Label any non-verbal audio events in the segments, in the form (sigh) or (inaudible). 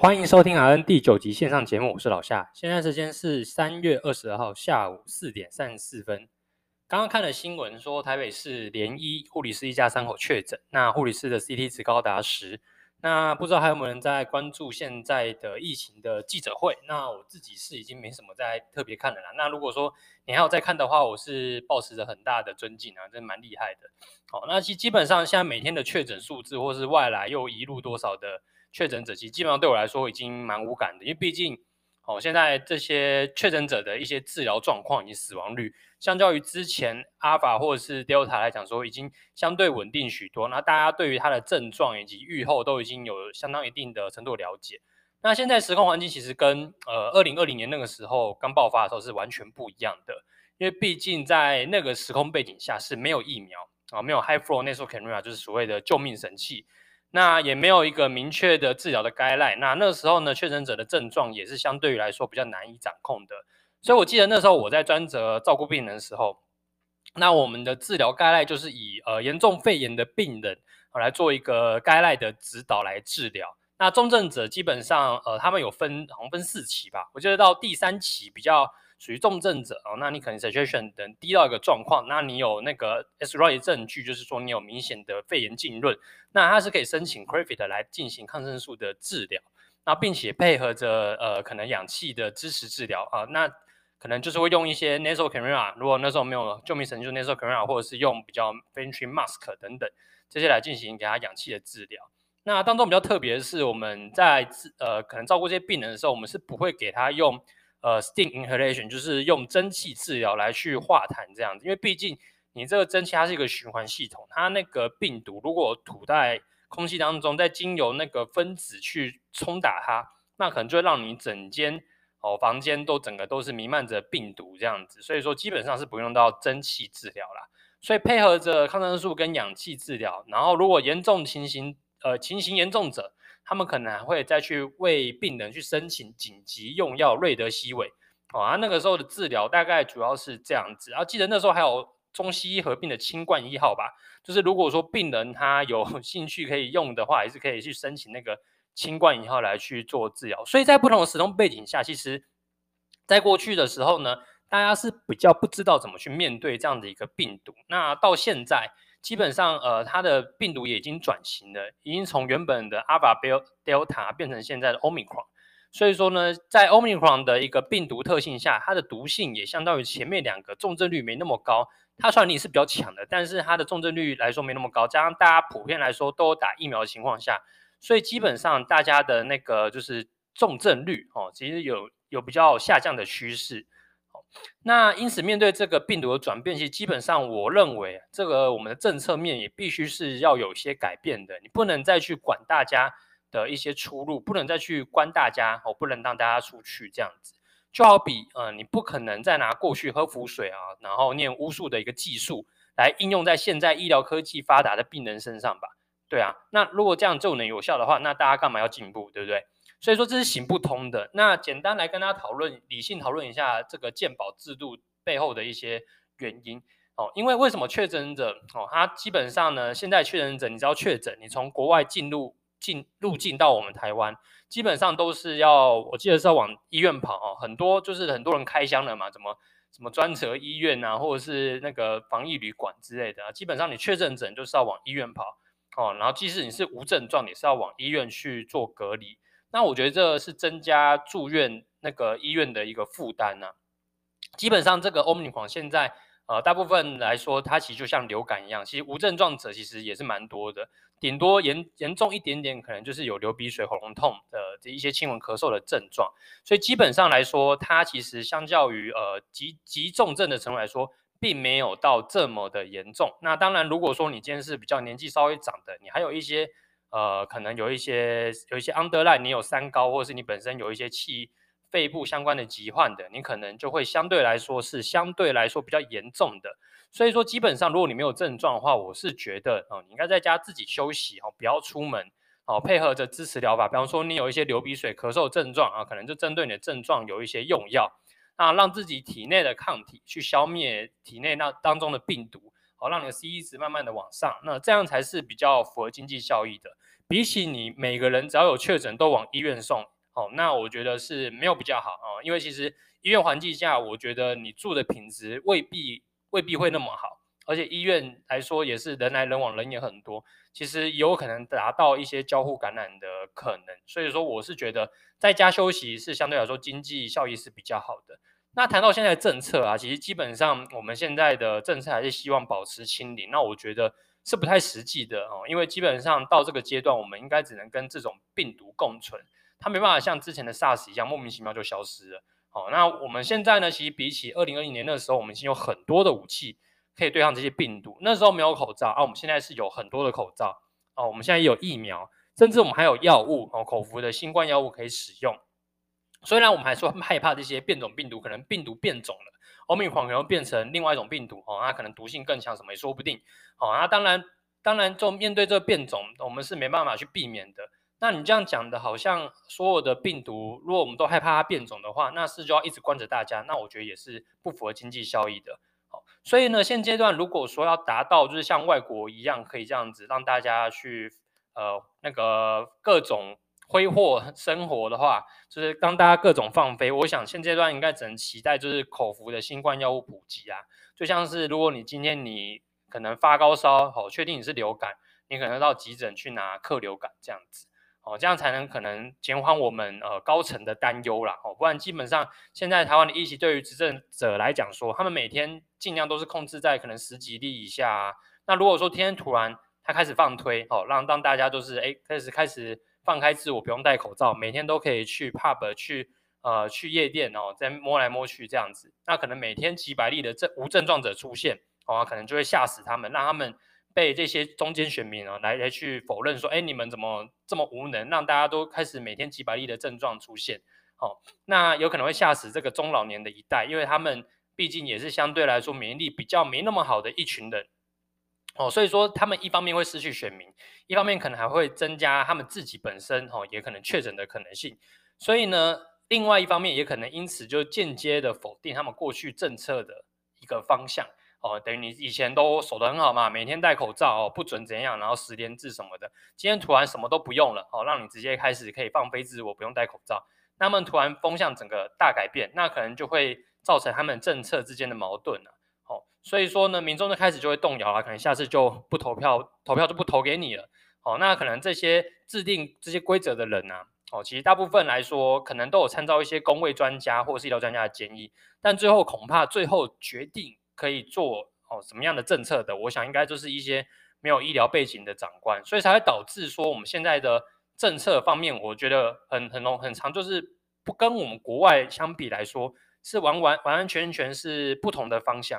欢迎收听 RN 第九集线上节目，我是老夏。现在时间是三月二十二号下午四点三十四分。刚刚看了新闻说，台北市连医护理师一家三口确诊，那护理师的 CT 值高达十。那不知道还有没有人在关注现在的疫情的记者会？那我自己是已经没什么在特别看了啦。那如果说你还有在看的话，我是抱持着很大的尊敬啊，真蛮厉害的。好，那其基本上现在每天的确诊数字，或是外来又移入多少的。确诊者其实基本上对我来说已经蛮无感的，因为毕竟，哦，现在这些确诊者的一些治疗状况以及死亡率，相较于之前阿尔法或者是 Delta 来讲说，已经相对稳定许多。那大家对于它的症状以及预后都已经有相当一定的程度了解。那现在时空环境其实跟呃二零二零年那个时候刚爆发的时候是完全不一样的，因为毕竟在那个时空背景下是没有疫苗啊，没有 High Flow Nasal Cannula 就是所谓的救命神器。那也没有一个明确的治疗的概览。那那时候呢，确诊者的症状也是相对于来说比较难以掌控的。所以我记得那时候我在专责照顾病人的时候，那我们的治疗概览就是以呃严重肺炎的病人来做一个概览的指导来治疗。那重症者基本上呃他们有分好像分四期吧，我觉得到第三期比较。属于重症者哦，那你可能 saturation 等低到一个状况，那你有那个 X-ray 证据，就是说你有明显的肺炎浸润，那它是可以申请 CRAFT 来进行抗生素的治疗，那并且配合着呃可能氧气的支持治疗啊，那可能就是会用一些 nasal cannula，如果那时候没有救命神器，就 nasal cannula 或者是用比较 venturi mask 等等这些来进行给他氧气的治疗。那当中比较特别的是，我们在呃可能照顾这些病人的时候，我们是不会给他用。呃，steam inhalation 就是用蒸汽治疗来去化痰这样子，因为毕竟你这个蒸汽它是一个循环系统，它那个病毒如果吐在空气当中，再经由那个分子去冲打它，那可能就会让你整间哦房间都整个都是弥漫着病毒这样子，所以说基本上是不用到蒸汽治疗啦。所以配合着抗生素跟氧气治疗，然后如果严重情形呃情形严重者。他们可能还会再去为病人去申请紧急用药瑞德西韦，哦，啊，那个时候的治疗大概主要是这样子。然后记得那时候还有中西医合并的清冠一号吧，就是如果说病人他有 (laughs) 兴趣可以用的话，也是可以去申请那个清冠一号来去做治疗。所以在不同的时空背景下，其实在过去的时候呢，大家是比较不知道怎么去面对这样的一个病毒。那到现在。基本上，呃，它的病毒也已经转型了，已经从原本的 Alpha、Delta 变成现在的 Omicron。所以说呢，在 Omicron 的一个病毒特性下，它的毒性也相当于前面两个重症率没那么高。它传染力是比较强的，但是它的重症率来说没那么高。加上大家普遍来说都打疫苗的情况下，所以基本上大家的那个就是重症率哦，其实有有比较下降的趋势。那因此，面对这个病毒的转变，其实基本上，我认为这个我们的政策面也必须是要有些改变的。你不能再去管大家的一些出入，不能再去关大家，哦，不能让大家出去这样子。就好比，呃，你不可能再拿过去喝符水啊，然后念巫术的一个技术来应用在现在医疗科技发达的病人身上吧？对啊，那如果这样就能有效的话，那大家干嘛要进步，对不对？所以说这是行不通的。那简单来跟大家讨论，理性讨论一下这个健保制度背后的一些原因哦。因为为什么确诊者哦，他基本上呢，现在确诊者，你只要确诊，你从国外进入进入境到我们台湾，基本上都是要，我记得是要往医院跑哦。很多就是很多人开箱了嘛，怎么什么专责医院啊，或者是那个防疫旅馆之类的，基本上你确诊者就是要往医院跑哦。然后即使你是无症状，也是要往医院去做隔离。那我觉得这是增加住院那个医院的一个负担呐。基本上这个 Omicron 现在呃大部分来说，它其实就像流感一样，其实无症状者其实也是蛮多的，顶多严严重一点点，可能就是有流鼻水、喉咙痛的这一些轻微咳嗽的症状。所以基本上来说，它其实相较于呃极极重症的程度来说，并没有到这么的严重。那当然，如果说你今天是比较年纪稍微长的，你还有一些。呃，可能有一些有一些 underline，你有三高，或者是你本身有一些气肺部相关的疾患的，你可能就会相对来说是相对来说比较严重的。所以说，基本上如果你没有症状的话，我是觉得哦，你应该在家自己休息哦，不要出门哦，配合着支持疗法。比方说，你有一些流鼻水、咳嗽症状啊，可能就针对你的症状有一些用药，那让自己体内的抗体去消灭体内那当中的病毒。好，让你的 CE 值慢慢的往上，那这样才是比较符合经济效益的，比起你每个人只要有确诊都往医院送，哦，那我觉得是没有比较好哦，因为其实医院环境下，我觉得你住的品质未必未必会那么好，而且医院来说也是人来人往，人也很多，其实有可能达到一些交互感染的可能，所以说我是觉得在家休息是相对来说经济效益是比较好的。那谈到现在的政策啊，其实基本上我们现在的政策还是希望保持清零，那我觉得是不太实际的哦，因为基本上到这个阶段，我们应该只能跟这种病毒共存，它没办法像之前的 SARS 一样莫名其妙就消失了。好，那我们现在呢，其实比起二零二零年那时候，我们已经有很多的武器可以对抗这些病毒。那时候没有口罩啊，我们现在是有很多的口罩哦，我们现在也有疫苗，甚至我们还有药物哦，口服的新冠药物可以使用。虽然我们还说害怕这些变种病毒，可能病毒变种了，Omicron 可能变成另外一种病毒哦，那可能毒性更强，什么也说不定。好，那当然，当然，就面对这个变种，我们是没办法去避免的。那你这样讲的，好像所有的病毒，如果我们都害怕它变种的话，那是就要一直关着大家，那我觉得也是不符合经济效益的。好，所以呢，现阶段如果说要达到就是像外国一样，可以这样子让大家去呃那个各种。挥霍生活的话，就是当大家各种放飞，我想现阶段应该只能期待就是口服的新冠药物普及啊。就像是如果你今天你可能发高烧，哦，确定你是流感，你可能到急诊去拿克流感这样子，哦，这样才能可能减缓我们呃高层的担忧啦。哦，不然基本上现在台湾的疫情对于执政者来讲说，他们每天尽量都是控制在可能十几例以下啊。那如果说天天突然他开始放推，哦，让让大家都是哎开始开始。放开自我，不用戴口罩，每天都可以去 pub 去呃去夜店哦，再摸来摸去这样子。那可能每天几百例的症无症状者出现哦，可能就会吓死他们，让他们被这些中间选民啊来来去否认说，哎，你们怎么这么无能，让大家都开始每天几百例的症状出现？哦，那有可能会吓死这个中老年的一代，因为他们毕竟也是相对来说免疫力比较没那么好的一群人。哦，所以说他们一方面会失去选民，一方面可能还会增加他们自己本身哦，也可能确诊的可能性。所以呢，另外一方面也可能因此就间接的否定他们过去政策的一个方向哦，等于你以前都守得很好嘛，每天戴口罩哦，不准怎样，然后十连制什么的，今天突然什么都不用了哦，让你直接开始可以放飞自我，不用戴口罩，那么突然风向整个大改变，那可能就会造成他们政策之间的矛盾了。所以说呢，民众就开始就会动摇了，可能下次就不投票，投票就不投给你了。哦，那可能这些制定这些规则的人呢、啊，哦，其实大部分来说，可能都有参照一些公卫专家或是医疗专家的建议，但最后恐怕最后决定可以做哦什么样的政策的，我想应该就是一些没有医疗背景的长官，所以才会导致说我们现在的政策方面，我觉得很很浓很长，就是不跟我们国外相比来说，是完完完完全全是不同的方向。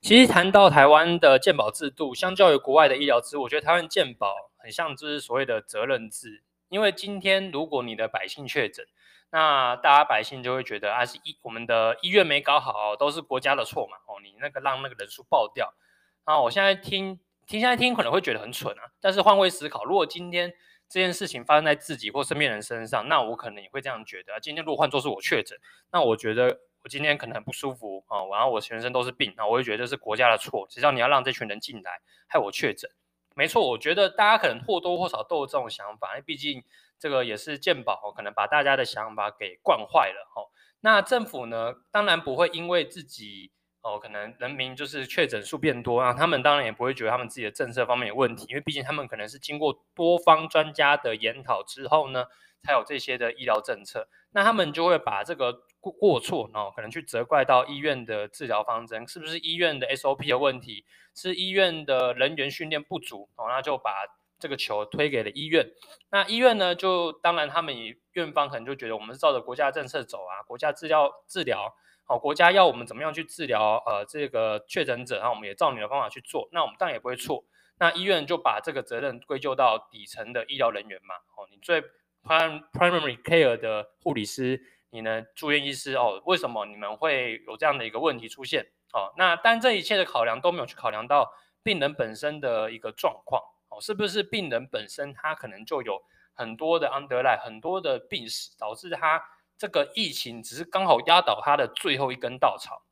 其实谈到台湾的健保制度，相较于国外的医疗制，我觉得台湾健保很像就是所谓的责任制。因为今天如果你的百姓确诊，那大家百姓就会觉得啊，是医我们的医院没搞好，都是国家的错嘛。哦，你那个让那个人数爆掉。啊，我现在听听现在听可能会觉得很蠢啊，但是换位思考，如果今天这件事情发生在自己或身边人身上，那我可能也会这样觉得。今天如果换作是我确诊，那我觉得。我今天可能很不舒服啊，然后我全身都是病，那我就觉得这是国家的错，谁叫你要让这群人进来害我确诊？没错，我觉得大家可能或多或少都有这种想法，因为毕竟这个也是健保可能把大家的想法给惯坏了哈。那政府呢，当然不会因为自己哦，可能人民就是确诊数变多啊，他们当然也不会觉得他们自己的政策方面有问题，因为毕竟他们可能是经过多方专家的研讨之后呢，才有这些的医疗政策，那他们就会把这个。过过错，哦可能去责怪到医院的治疗方针，是不是医院的 SOP 的问题，是医院的人员训练不足，哦，那就把这个球推给了医院。那医院呢，就当然他们院方可能就觉得我们是照着国家政策走啊，国家治疗治疗，好，国家要我们怎么样去治疗呃这个确诊者，然后我们也照你的方法去做，那我们当然也不会错。那医院就把这个责任归咎到底层的医疗人员嘛，哦，你最 primary care 的护理师。你呢，住院医师哦，为什么你们会有这样的一个问题出现？哦，那但这一切的考量都没有去考量到病人本身的一个状况，哦，是不是病人本身他可能就有很多的 underlie，很多的病史，导致他这个疫情只是刚好压倒他的最后一根稻草。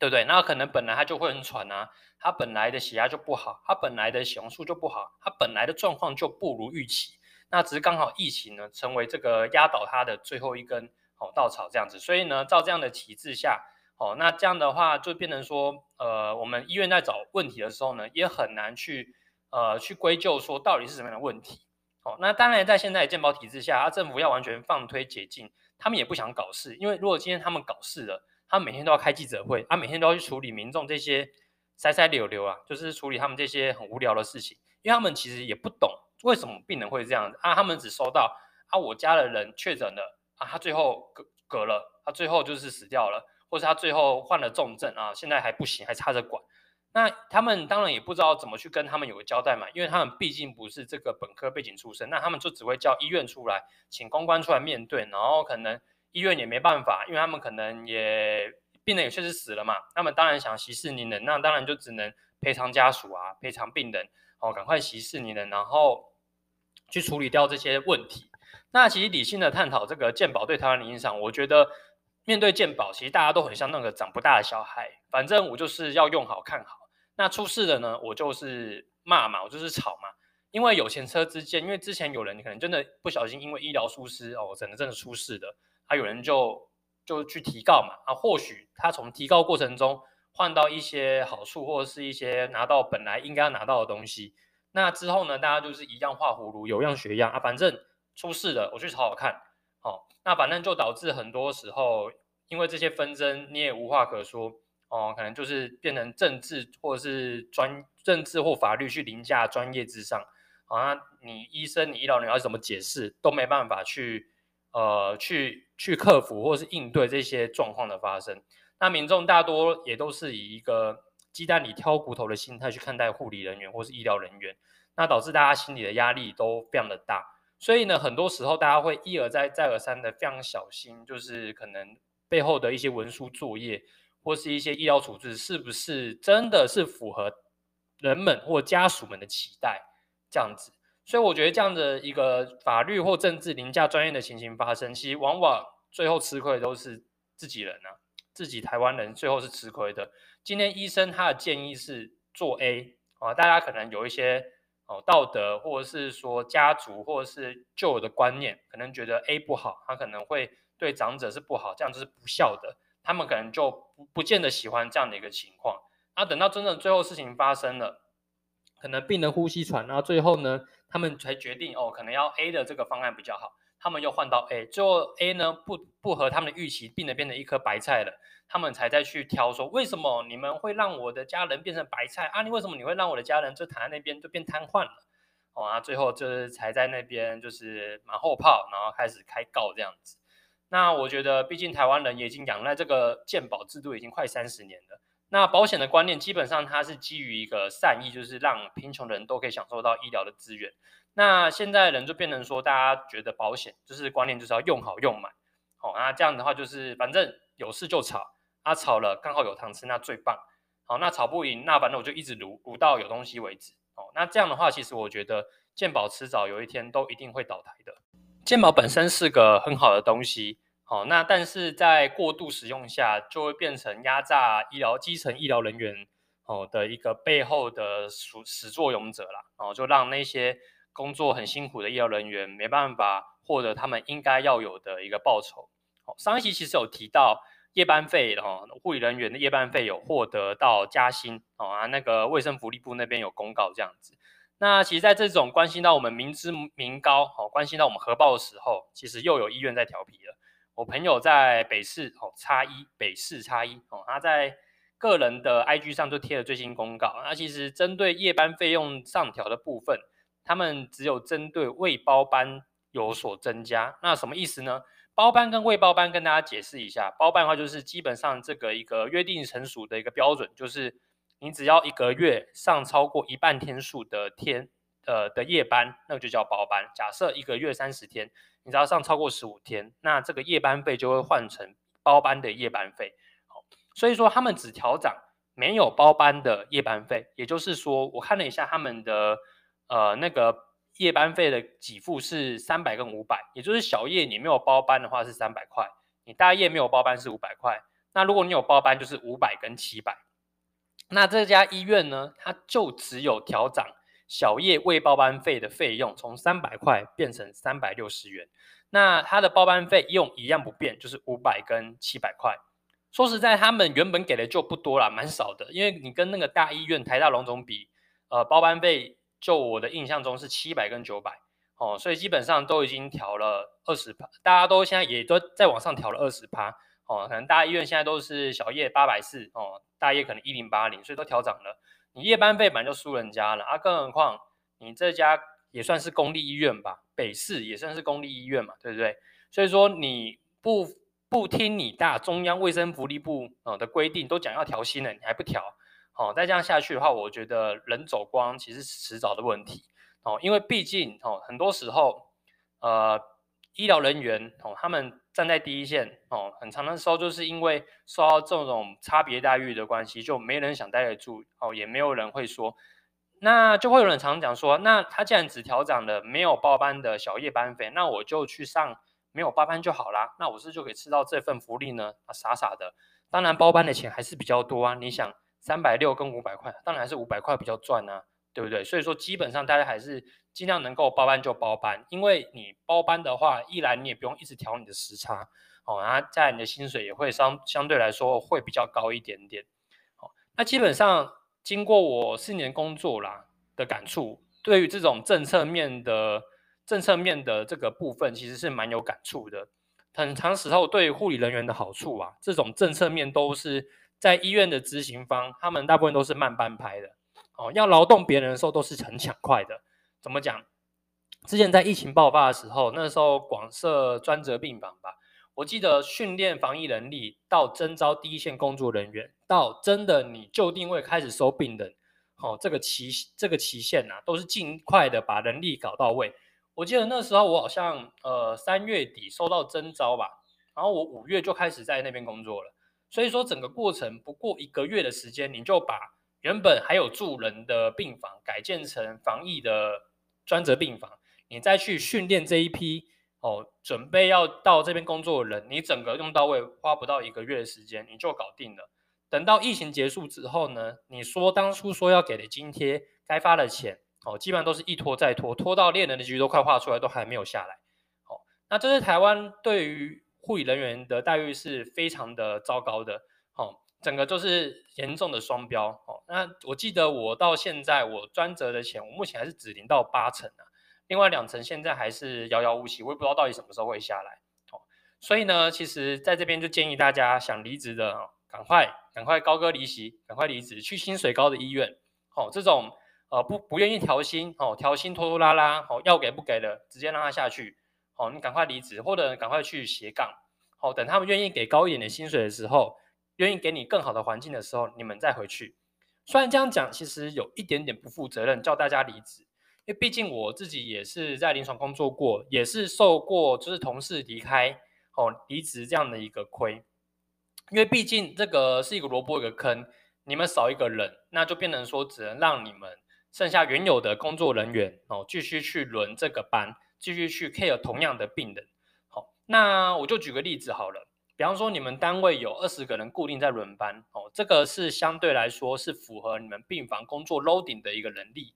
对不对？那可能本来他就会很喘啊，他本来的血压就不好，他本来的血红素就不好，他本来的状况就不如预期。那只是刚好疫情呢，成为这个压倒他的最后一根哦稻草这样子。所以呢，照这样的体制下，哦，那这样的话就变成说，呃，我们医院在找问题的时候呢，也很难去呃去归咎说到底是什么样的问题。哦，那当然在现在健保体制下，啊，政府要完全放推解禁，他们也不想搞事，因为如果今天他们搞事了。他每天都要开记者会，他每天都要去处理民众这些塞塞溜溜啊，就是处理他们这些很无聊的事情，因为他们其实也不懂为什么病人会这样子啊，他们只收到啊，我家的人确诊了啊，他最后隔隔了，他最后就是死掉了，或是他最后患了重症啊，现在还不行，还插着管，那他们当然也不知道怎么去跟他们有个交代嘛，因为他们毕竟不是这个本科背景出身，那他们就只会叫医院出来，请公关出来面对，然后可能。医院也没办法，因为他们可能也病人也确实死了嘛，他们当然想息事宁人，那当然就只能赔偿家属啊，赔偿病人，哦，赶快息事宁人，然后去处理掉这些问题。那其实理性的探讨这个健保对台湾的影响，我觉得面对健保，其实大家都很像那个长不大的小孩，反正我就是要用好看好。那出事了呢，我就是骂嘛，我就是吵嘛，因为有前车之鉴，因为之前有人可能真的不小心因为医疗疏失哦，真的真的出事的。他、有人就就去提告嘛，啊，或许他从提告过程中换到一些好处，或者是一些拿到本来应该要拿到的东西。那之后呢，大家就是一样画葫芦，有样学样啊，反正出事了，我去讨好看，好、哦，那反正就导致很多时候因为这些纷争，你也无话可说。哦，可能就是变成政治或者是专政治或法律去凌驾专业之上，好、你医生你医疗人员要怎么解释都没办法去。呃，去去克服或是应对这些状况的发生，那民众大多也都是以一个鸡蛋里挑骨头的心态去看待护理人员或是医疗人员，那导致大家心里的压力都非常的大，所以呢，很多时候大家会一而再再而三的非常小心，就是可能背后的一些文书作业或是一些医疗处置是不是真的是符合人们或家属们的期待这样子。所以我觉得这样的一个法律或政治凌驾专业的情形发生，其实往往最后吃亏的都是自己人啊，自己台湾人最后是吃亏的。今天医生他的建议是做 A 啊，大家可能有一些哦道德或者是说家族或者是旧有的观念，可能觉得 A 不好，他可能会对长者是不好，这样就是不孝的，他们可能就不不见得喜欢这样的一个情况。那等到真正最后事情发生了，可能病人呼吸喘，然后最后呢，他们才决定哦，可能要 A 的这个方案比较好。他们又换到 A，最后 A 呢不不合他们的预期，病人变成一颗白菜了。他们才再去挑说，为什么你们会让我的家人变成白菜啊？你为什么你会让我的家人就躺在那边就变瘫痪了？哦啊，最后就是才在那边就是马后炮，然后开始开告这样子。那我觉得，毕竟台湾人也已经仰赖这个健保制度已经快三十年了。那保险的观念基本上它是基于一个善意，就是让贫穷的人都可以享受到医疗的资源。那现在人就变成说，大家觉得保险就是观念就是要用好用满，好、哦，那这样的话就是反正有事就吵，啊吵了刚好有糖吃，那最棒。好，那吵不赢，那反正我就一直卢卢到有东西为止。哦，那这样的话，其实我觉得健保迟早有一天都一定会倒台的。健保本身是个很好的东西。好，那但是在过度使用下，就会变成压榨医疗基层医疗人员哦的一个背后的始始作俑者啦，哦，就让那些工作很辛苦的医疗人员没办法获得他们应该要有的一个报酬。好，上一期其实有提到夜班费哦，护理人员的夜班费有获得到加薪哦啊，那个卫生福利部那边有公告这样子。那其实在这种关心到我们民脂民膏哦，关心到我们荷包的时候，其实又有医院在调皮了。我朋友在北市哦，叉一北市叉一哦，他在个人的 IG 上就贴了最新公告。那其实针对夜班费用上调的部分，他们只有针对未包班有所增加。那什么意思呢？包班跟未包班跟大家解释一下。包班的话就是基本上这个一个约定成熟的一个标准，就是你只要一个月上超过一半天数的天呃的夜班，那就叫包班。假设一个月三十天。你只要上超过十五天，那这个夜班费就会换成包班的夜班费。好，所以说他们只调涨没有包班的夜班费，也就是说，我看了一下他们的呃那个夜班费的给付是三百跟五百，也就是小夜你没有包班的话是三百块，你大夜没有包班是五百块，那如果你有包班，就是五百跟七百。那这家医院呢，它就只有调涨小夜未包班费的费用，从三百块变成三百六十元。那它的包班费用一样不变，就是五百跟七百块。说实在，他们原本给的就不多啦，蛮少的。因为你跟那个大医院台大龙总比，呃，包班费就我的印象中是七百跟九百哦，所以基本上都已经调了二十趴，大家都现在也都在往上调了二十趴哦。可能大医院现在都是小夜八百四哦，大夜可能一零八零，所以都调涨了。你夜班费本来就输人家了啊，更何况你这家也算是公立医院吧，北市也算是公立医院嘛，对不对？所以说你不。不听你大中央卫生福利部的规定，都讲要调薪了，你还不调，好，再这样下去的话，我觉得人走光其实是迟早的问题，哦，因为毕竟哦，很多时候，呃，医疗人员哦，他们站在第一线哦，很长的时候就是因为受到这种差别待遇的关系，就没人想待得住，哦，也没有人会说，那就会有人常常讲说，那他既然只调涨了没有包班的小夜班费，那我就去上。没有包班就好啦，那我是不是就可以吃到这份福利呢？啊，傻傻的，当然包班的钱还是比较多啊。你想，三百六跟五百块，当然还是五百块比较赚啊，对不对？所以说，基本上大家还是尽量能够包班就包班，因为你包班的话，一来你也不用一直调你的时差，哦，然后再你的薪水也会相相对来说会比较高一点点。好，那基本上经过我四年工作啦的感触，对于这种政策面的。政策面的这个部分其实是蛮有感触的。很长时候对护理人员的好处啊，这种政策面都是在医院的执行方，他们大部分都是慢半拍的。哦，要劳动别人的时候都是很抢快的。怎么讲？之前在疫情爆发的时候，那时候广设专责病房吧，我记得训练防疫能力到征召第一线工作人员，到真的你就定位开始收病人，哦，这个期这个期限啊，都是尽快的把人力搞到位。我记得那时候我好像呃三月底收到征召吧，然后我五月就开始在那边工作了，所以说整个过程不过一个月的时间，你就把原本还有住人的病房改建成防疫的专责病房，你再去训练这一批哦准备要到这边工作的人，你整个用到位花不到一个月的时间你就搞定了。等到疫情结束之后呢，你说当初说要给的津贴该发的钱。哦，基本上都是一拖再拖，拖到猎人的局都快画出来，都还没有下来。哦，那这是台湾对于护理人员的待遇是非常的糟糕的。哦，整个就是严重的双标。哦，那我记得我到现在我专责的钱，我目前还是只领到八成啊，另外两成现在还是遥遥无期，我也不知道到底什么时候会下来。哦，所以呢，其实在这边就建议大家想离职的，哦，赶快赶快高歌离席，赶快离职，去薪水高的医院。哦，这种。呃，不不愿意调薪哦，调薪拖拖拉拉哦，要给不给的，直接让他下去哦，你赶快离职，或者赶快去斜杠哦，等他们愿意给高一点的薪水的时候，愿意给你更好的环境的时候，你们再回去。虽然这样讲，其实有一点点不负责任，叫大家离职，因为毕竟我自己也是在临床工作过，也是受过就是同事离开哦离职这样的一个亏，因为毕竟这个是一个萝卜一个坑，你们少一个人，那就变成说只能让你们。剩下原有的工作人员哦，继续去轮这个班，继续去 care 同样的病人。好，那我就举个例子好了，比方说你们单位有二十个人固定在轮班，哦，这个是相对来说是符合你们病房工作 loading 的一个能力。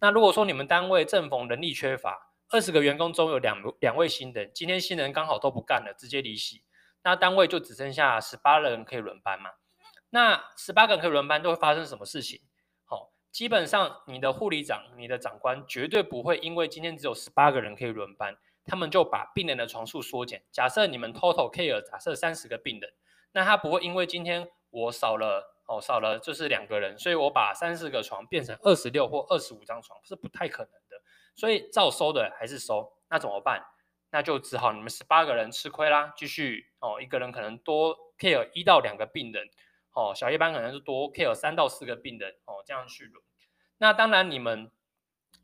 那如果说你们单位正逢人力缺乏，二十个员工中有两两位新人，今天新人刚好都不干了，直接离席，那单位就只剩下十八个人可以轮班嘛？那十八个人可以轮班，都会发生什么事情？基本上，你的护理长、你的长官绝对不会因为今天只有十八个人可以轮班，他们就把病人的床数缩减。假设你们 total care 假设三十个病人，那他不会因为今天我少了哦少了就是两个人，所以我把三十个床变成二十六或二十五张床，是不太可能的。所以照收的还是收，那怎么办？那就只好你们十八个人吃亏啦，继续哦，一个人可能多 care 一到两个病人。哦，小夜班可能是多 care 三到四个病人哦，这样去轮。那当然，你们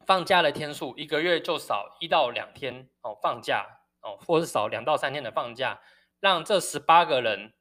放假的天数一个月就少一到两天哦，放假哦，或是少两到三天的放假，让这十八个人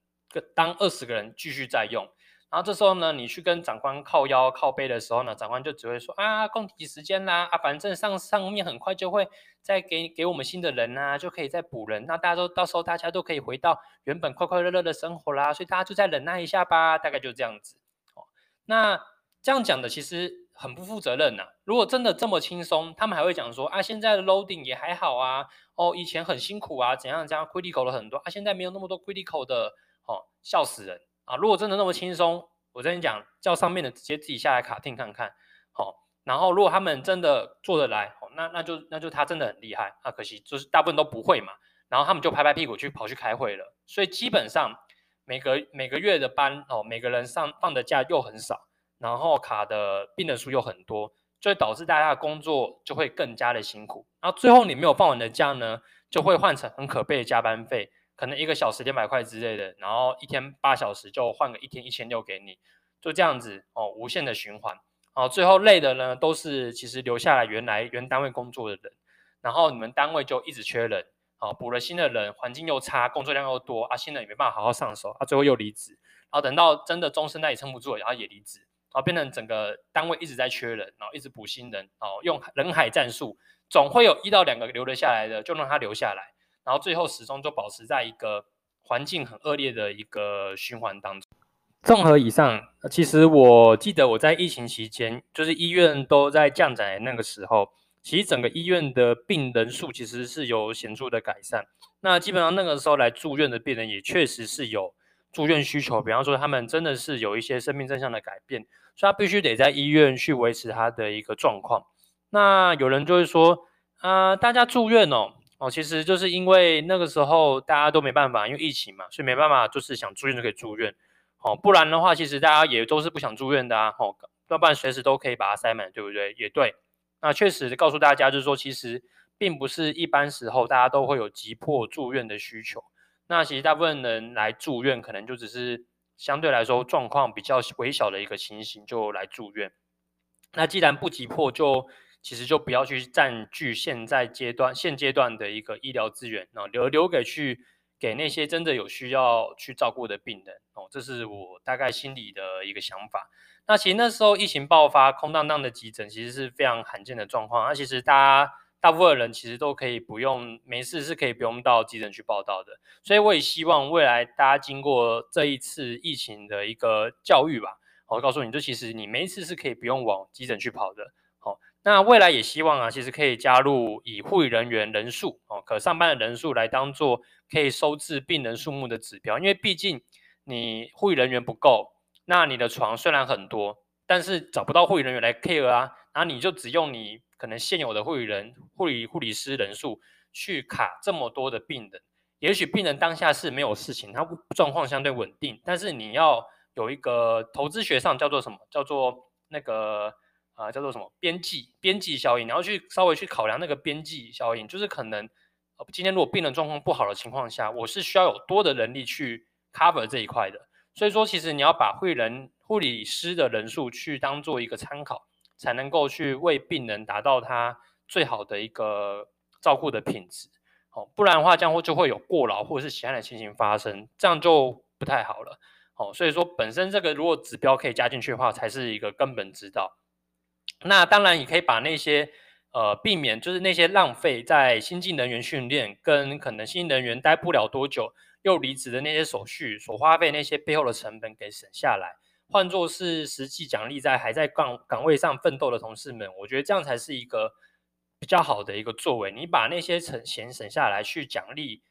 当二十个人继续在用。然后这时候呢，你去跟长官靠腰靠背的时候呢，长官就只会说啊，共体时间啦，啊，反正上上面很快就会再给给我们新的人啊，就可以再补人，那大家都到时候大家都可以回到原本快快乐乐的生活啦，所以大家就再忍耐一下吧，大概就这样子。哦，那这样讲的其实很不负责任呐、如果真的这么轻松，他们还会讲说啊，现在的 loading 也还好啊，哦，以前很辛苦啊，怎样怎样，critical 了很多啊，现在没有那么多 critical 的，哦，笑死人。啊，如果真的那么轻松，我跟你讲，叫上面的直接自己下来卡定看看，好、哦。然后如果他们真的做得来，哦、那那就那就他真的很厉害。啊，可惜就是大部分都不会嘛。然后他们就拍拍屁股去跑去开会了。所以基本上每个每个月的班哦，每个人上放的假又很少，然后卡的病人数又很多，就会导致大家的工作就会更加的辛苦。然后最后你没有放完的假呢，就会换成很可悲的加班费。可能一个小时两百块之类的，然后一天八小时就换个一天一千六给你，就这样子哦，无限的循环哦，最后累的呢都是其实留下来原来原单位工作的人，然后你们单位就一直缺人，哦，补了新的人，环境又差，工作量又多啊，新人也没办法好好上手啊，最后又离职，然后等到真的终身那里撑不住了，然后也离职，然后变成整个单位一直在缺人，然后一直补新人，哦，用人海战术，总会有一到两个留得下来的，就让他留下来。然后最后始终就保持在一个环境很恶劣的一个循环当中。综合以上，其实我记得我在疫情期间，就是医院都在降载那个时候，其实整个医院的病人数其实是有显著的改善。那基本上那个时候来住院的病人也确实是有住院需求，比方说他们真的是有一些生命征象的改变，所以他必须得在医院去维持他的一个状况。那有人就会说，啊、大家住院哦。哦，其实就是因为那个时候大家都没办法，因为疫情嘛，所以没办法，就是想住院就可以住院。哦，不然的话，其实大家也都是不想住院的啊。哦，要不然随时都可以把它塞满，对不对？也对。那确实告诉大家，就是说，其实并不是一般时候大家都会有急迫住院的需求。那其实大部分人来住院，可能就只是相对来说状况比较微小的一个情形就来住院。那既然不急迫，就其实就不要去占据现在阶段现阶段的一个医疗资源，哦，留留给去给那些真的有需要去照顾的病人哦，这是我大概心里的一个想法。那其实那时候疫情爆发，空荡荡的急诊其实是非常罕见的状况。那其实大家大部分人其实都可以不用没事是可以不用到急诊去报到的。所以我也希望未来大家经过这一次疫情的一个教育吧，我告诉你，就其实你没事是可以不用往急诊去跑的。那未来也希望啊，其实可以加入以护理人员人数哦，可上班的人数来当做可以收治病人数目的指标，因为毕竟你护理人员不够，那你的床虽然很多，但是找不到护理人员来 care 啊，然后你就只用你可能现有的护理人、护理护理师人数去卡这么多的病人，也许病人当下是没有事情，他状况相对稳定，但是你要有一个投资学上叫做什么？叫做那个。啊，叫做什么边际边际效应？你要去稍微去考量那个边际效应，就是可能，今天如果病人状况不好的情况下，我是需要有多的人力去 cover 这一块的。所以说，其实你要把护人护理师的人数去当做一个参考，才能够去为病人达到他最好的一个照顾的品质。哦，不然的话，这样会就会有过劳或者是其他的情形发生，这样就不太好了。哦，所以说本身这个如果指标可以加进去的话，才是一个根本之道。那当然也可以把那些呃避免，就是那些浪费在新进人员训练跟可能新人员待不了多久又离职的那些手续所花费那些背后的成本给省下来，换作是实际奖励在还在岗岗位上奋斗的同事们，我觉得这样才是一个比较好的一个作为。你把那些省钱省下来去奖励，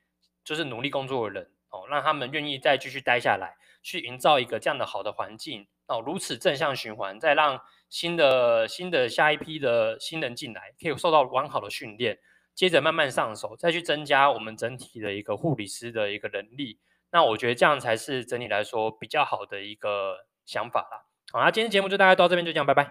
就是努力工作的人哦，让他们愿意再继续待下来，去营造一个这样的好的环境哦，如此正向循环，再让。新的新的下一批的新人进来，可以受到完好的训练，接着慢慢上手，再去增加我们整体的一个护理师的一个能力。那我觉得这样才是整体来说比较好的一个想法啦。好，那今天节目就大概到这边，就这样，拜拜。